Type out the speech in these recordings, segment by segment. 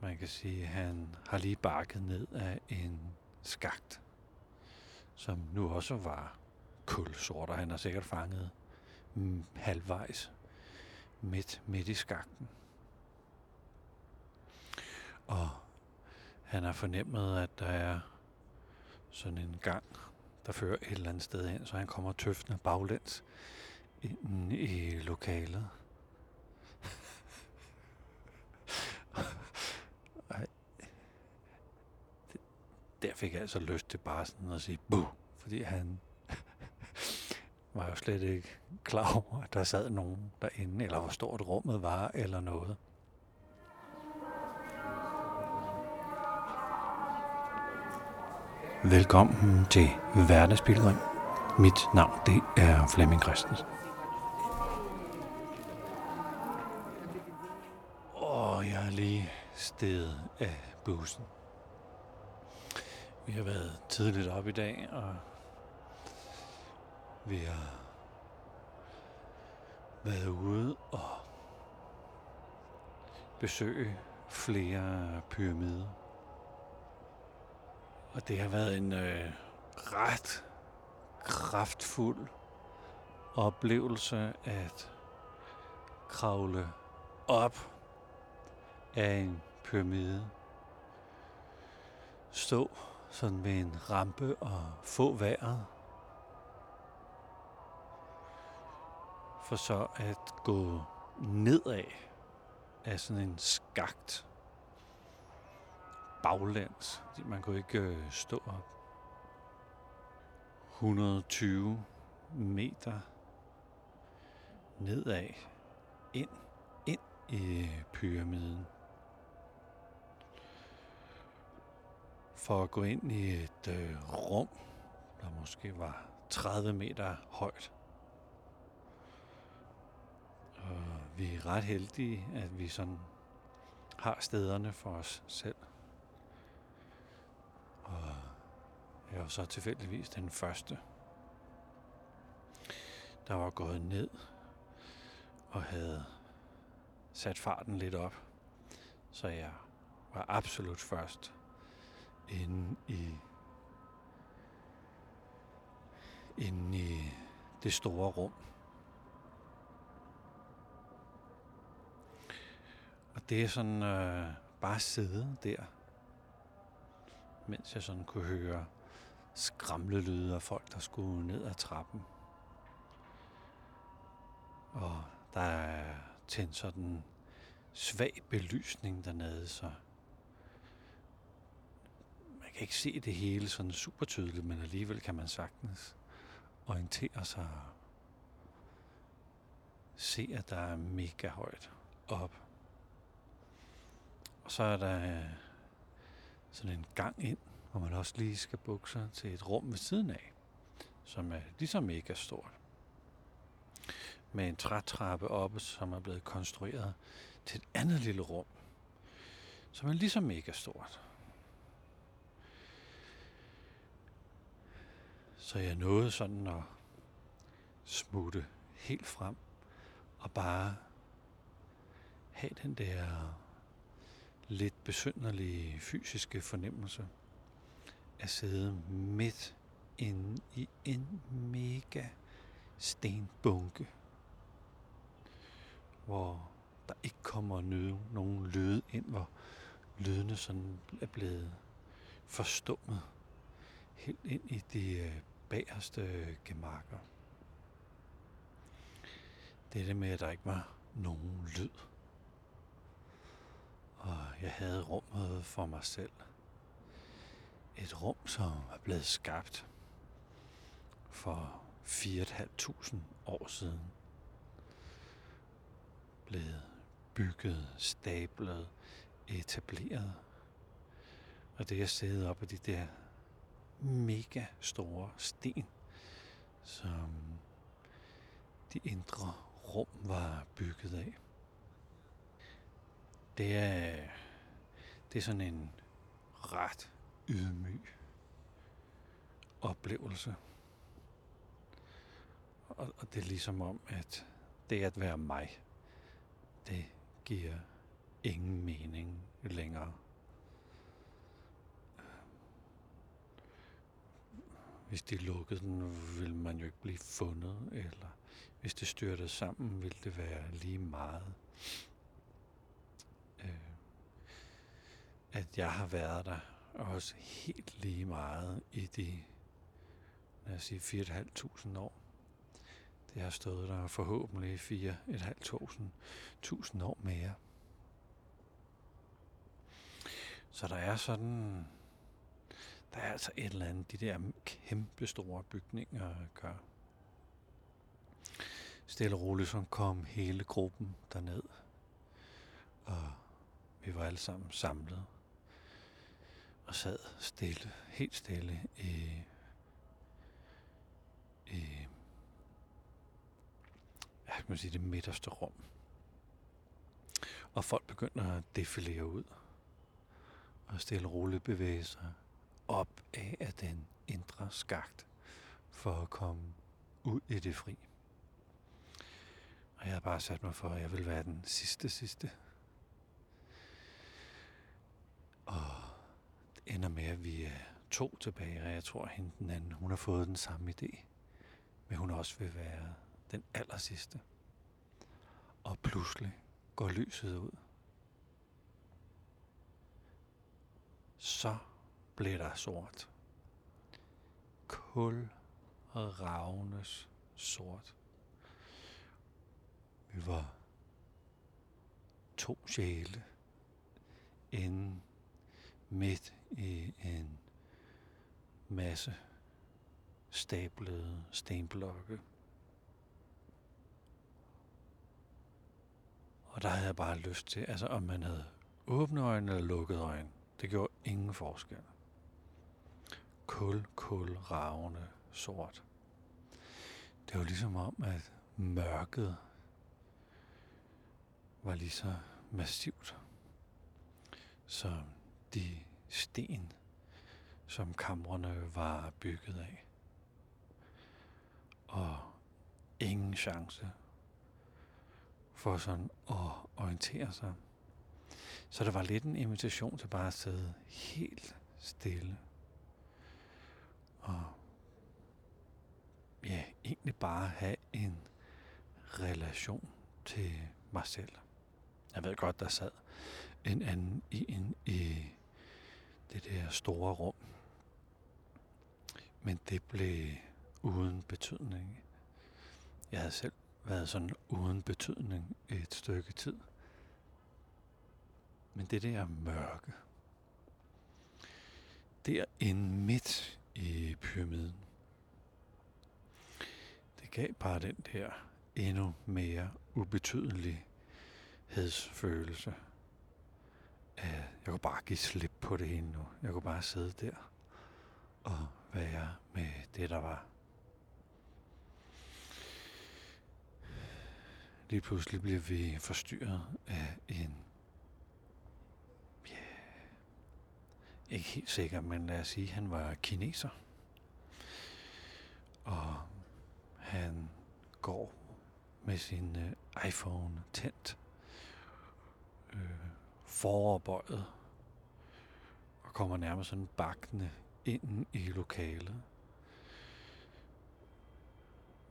Man kan sige, at han har lige bakket ned af en skagt, som nu også var kulsort, og han har sikkert fanget mm, halvvejs midt, midt i skakten. Og han har fornemmet, at der er sådan en gang, der fører et eller andet sted hen, så han kommer tøftende baglæns ind i lokalet. Der fik jeg altså lyst til bare sådan at sige buh, fordi han var jo slet ikke klar over, at der sad nogen derinde, eller hvor stort rummet var, eller noget. Velkommen til Hverdagspilgrim. Mit navn det er Flemming Christensen. Og jeg er lige stedet af bussen. Vi har været tidligt op i dag, og vi har været ude og besøge flere pyramider. Og det har været en øh, ret kraftfuld oplevelse at kravle op af en pyramide. Stå sådan ved en rampe og få vejret. For så at gå nedad af sådan en skagt baglæns. Man kunne ikke øh, stå op. 120 meter nedad, ind, ind i pyramiden. For at gå ind i et øh, rum, der måske var 30 meter højt. Og vi er ret heldige, at vi sådan har stederne for os selv. Og jeg var så tilfældigvis den første, der var gået ned og havde sat farten lidt op. Så jeg var absolut først inde i inde i det store rum. Og det er sådan øh, bare sidde der mens jeg sådan kunne høre skramlelyde af folk, der skulle ned ad trappen. Og der er tændt sådan svag belysning dernede, så kan ikke se det hele sådan super tydeligt, men alligevel kan man sagtens orientere sig og se, at der er mega højt op. Og så er der øh, sådan en gang ind, hvor man også lige skal bukke sig til et rum ved siden af, som er ligesom mega stort. Med en trætrappe oppe, som er blevet konstrueret til et andet lille rum, som er ligesom mega stort. Så jeg nåede sådan at smutte helt frem og bare have den der lidt besynderlige fysiske fornemmelse at sidde midt inde i en mega stenbunke, hvor der ikke kommer nyde, nogen lyde ind, hvor lydene sådan er blevet forstummet helt ind i de øh, bagerste gemakker. Det er det med, at der ikke var nogen lyd og jeg havde rummet for mig selv. Et rum, som er blevet skabt for 4.500 år siden. Blevet bygget, stablet, etableret. Og det er siddet op af de der mega store sten, som de indre rum var bygget af det er, det er sådan en ret ydmyg oplevelse. Og, og det er ligesom om, at det at være mig, det giver ingen mening længere. Hvis de lukkede den, ville man jo ikke blive fundet, eller hvis det styrtede sammen, ville det være lige meget. Øh, at jeg har været der også helt lige meget i de lad os sige 4.500 år. Det har stået der forhåbentlig 4.500 år mere. Så der er sådan, der er altså et eller andet, de der kæmpe store bygninger gør. Stille og roligt så kom hele gruppen derned, og vi var alle sammen samlet og sad stille, helt stille i, i jeg skal man sige, det midterste rum. Og folk begynder at defilere ud og stille og roligt bevæge sig op af, af den indre skagt for at komme ud i det fri. Og jeg har bare sat mig for, at jeg vil være den sidste sidste. Og det ender med, at vi er to tilbage, og jeg tror, at hende den anden, hun har fået den samme idé. Men hun også vil være den aller sidste. Og pludselig går lyset ud. Så blev der sort. Kul og ravnes sort. Vi var to sjæle inde midt i en masse stablede stenblokke. Og der havde jeg bare lyst til, altså om man havde åbne øjne eller lukkede øjne, det gjorde ingen forskel. Kul, kul, ravne, sort. Det var ligesom om, at mørket var lige så massivt som de sten, som kamrene var bygget af. Og ingen chance for sådan at orientere sig. Så der var lidt en invitation til bare at sidde helt stille. Og ja, egentlig bare have en relation til mig selv. Jeg ved godt, der sad en anden i, en, i det der store rum. Men det blev uden betydning. Jeg havde selv været sådan uden betydning et stykke tid. Men det der mørke, derinde midt i pyramiden, det gav bare den der endnu mere ubetydelighedsfølelse. Jeg kunne bare give slip på det hele nu. Jeg kunne bare sidde der og være med det, der var. Lige pludselig bliver vi forstyrret af en, ikke helt sikker, men lad os sige, han var kineser. Og han går med sin øh, iPhone tændt, øh, foroverbøjet, og kommer nærmest sådan bakkende ind i lokalet.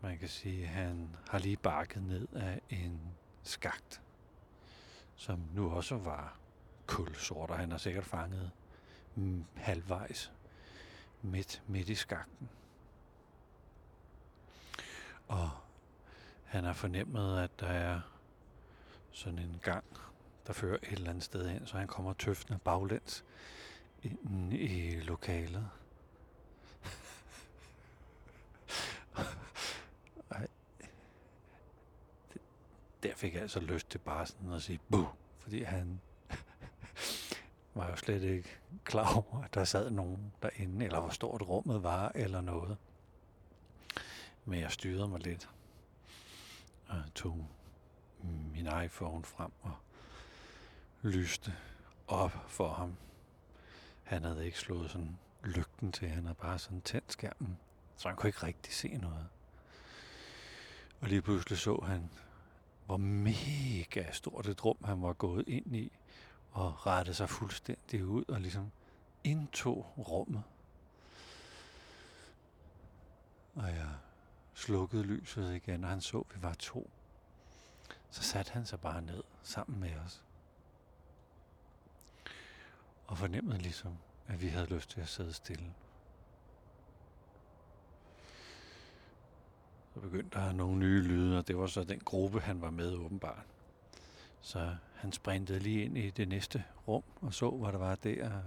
Man kan sige, at han har lige bakket ned af en skagt, som nu også var kulsort, og han har sikkert fanget Mm, halvvejs midt, midt i skakten. Og han har fornemmet, at der er sådan en gang, der fører et eller andet sted hen, så han kommer tøftende baglæns ind i lokalet. der fik jeg altså lyst til bare sådan at sige buh, fordi han var jo slet ikke klar over, at der sad nogen derinde, eller hvor stort rummet var, eller noget. Men jeg styrede mig lidt, og tog min iPhone frem og lyste op for ham. Han havde ikke slået sådan lygten til, han havde bare sådan tændt skærmen, så han kunne ikke rigtig se noget. Og lige pludselig så han hvor mega stort et rum han var gået ind i, og rette sig fuldstændig ud og ligesom indtog rummet. Og jeg slukkede lyset igen, og han så, at vi var to. Så satte han sig bare ned sammen med os. Og fornemmede ligesom, at vi havde lyst til at sidde stille. Så begyndte der nogle nye lyde, og det var så den gruppe, han var med åbenbart. Så han sprintede lige ind i det næste rum og så, hvad der var der. Og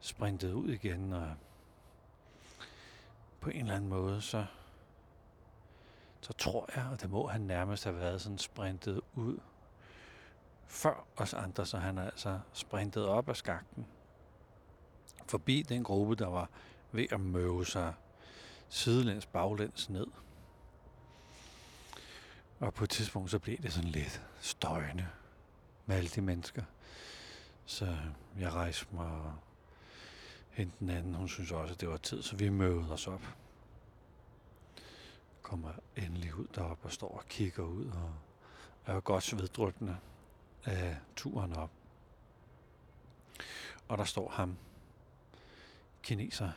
sprintede ud igen, og på en eller anden måde, så, så tror jeg, og det må han nærmest have været sådan sprintet ud før os andre, så han er altså sprintet op af skakten, forbi den gruppe, der var ved at møve sig sidelæns baglæns ned. Og på et tidspunkt, så blev det sådan lidt støjende med alle de mennesker. Så jeg rejste mig og hente den anden. Hun synes også, at det var tid, så vi mødte os op. Kommer endelig ud derop og står og kigger ud og er godt sveddrøbende af turen op. Og der står ham, kineser,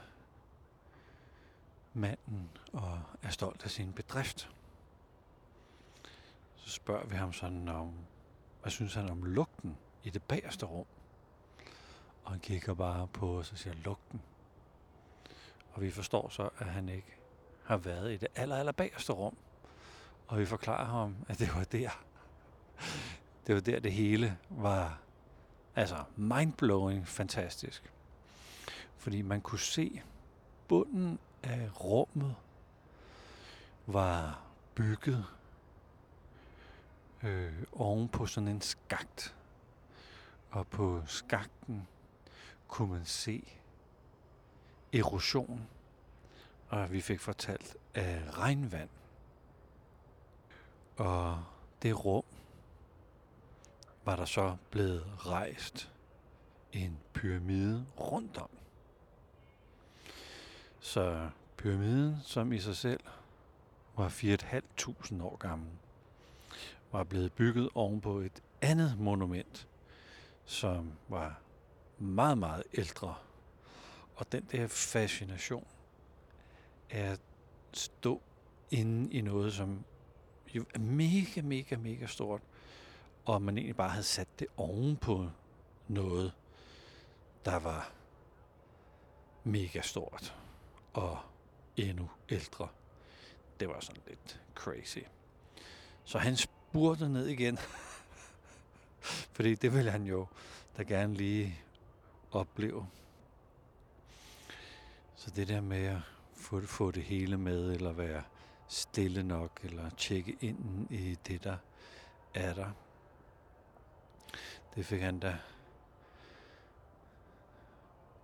manden, og er stolt af sin bedrift. Så spørger vi ham sådan om, hvad synes han om lugten i det bagerste rum? Og han kigger bare på os og siger, lugten. Og vi forstår så, at han ikke har været i det aller, aller bagerste rum. Og vi forklarer ham, at det var der. Det var der, det hele var altså mindblowing fantastisk. Fordi man kunne se bunden af rummet var bygget øh, oven på sådan en skagt. Og på skakten kunne man se erosion. Og vi fik fortalt af regnvand. Og det rum var der så blevet rejst en pyramide rundt om. Så pyramiden, som i sig selv var 4.500 år gammel, var blevet bygget ovenpå et andet monument, som var meget, meget ældre. Og den der fascination er at stå inde i noget, som jo er mega, mega, mega stort, og man egentlig bare havde sat det ovenpå noget, der var mega stort og endnu ældre. Det var sådan lidt crazy. Så hans spurgte ned igen. Fordi det vil han jo da gerne lige opleve. Så det der med at få, få det hele med, eller være stille nok, eller tjekke ind i det, der er der. Det fik han da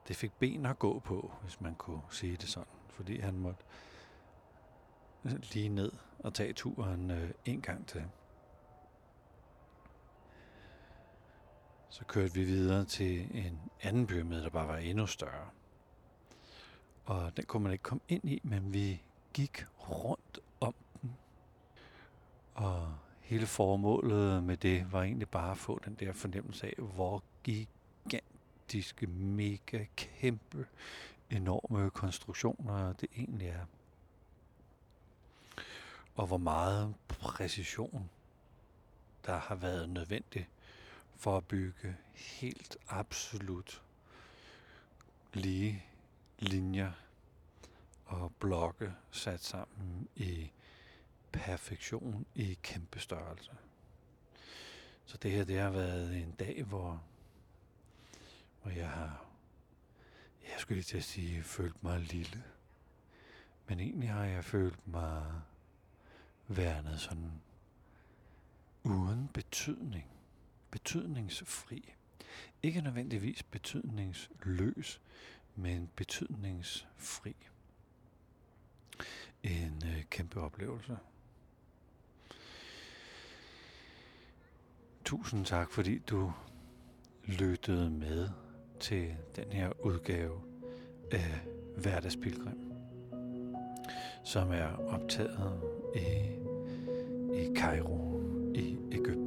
det fik ben at gå på, hvis man kunne sige det sådan. Fordi han måtte lige ned og tage turen øh, en gang til. Så kørte vi videre til en anden pyramide, der bare var endnu større. Og den kunne man ikke komme ind i, men vi gik rundt om den. Og hele formålet med det var egentlig bare at få den der fornemmelse af, hvor gigantiske, mega kæmpe, enorme konstruktioner det egentlig er. Og hvor meget præcision der har været nødvendigt for at bygge helt absolut lige linjer og blokke sat sammen i perfektion i kæmpe størrelse. Så det her, det har været en dag, hvor, hvor jeg har, jeg skulle lige til at sige, følt mig lille. Men egentlig har jeg følt mig værnet sådan uden betydning betydningsfri. Ikke nødvendigvis betydningsløs, men betydningsfri. En øh, kæmpe oplevelse. Tusind tak, fordi du lyttede med til den her udgave af Hverdagspilgrim, som er optaget i, i Cairo i Ægypten.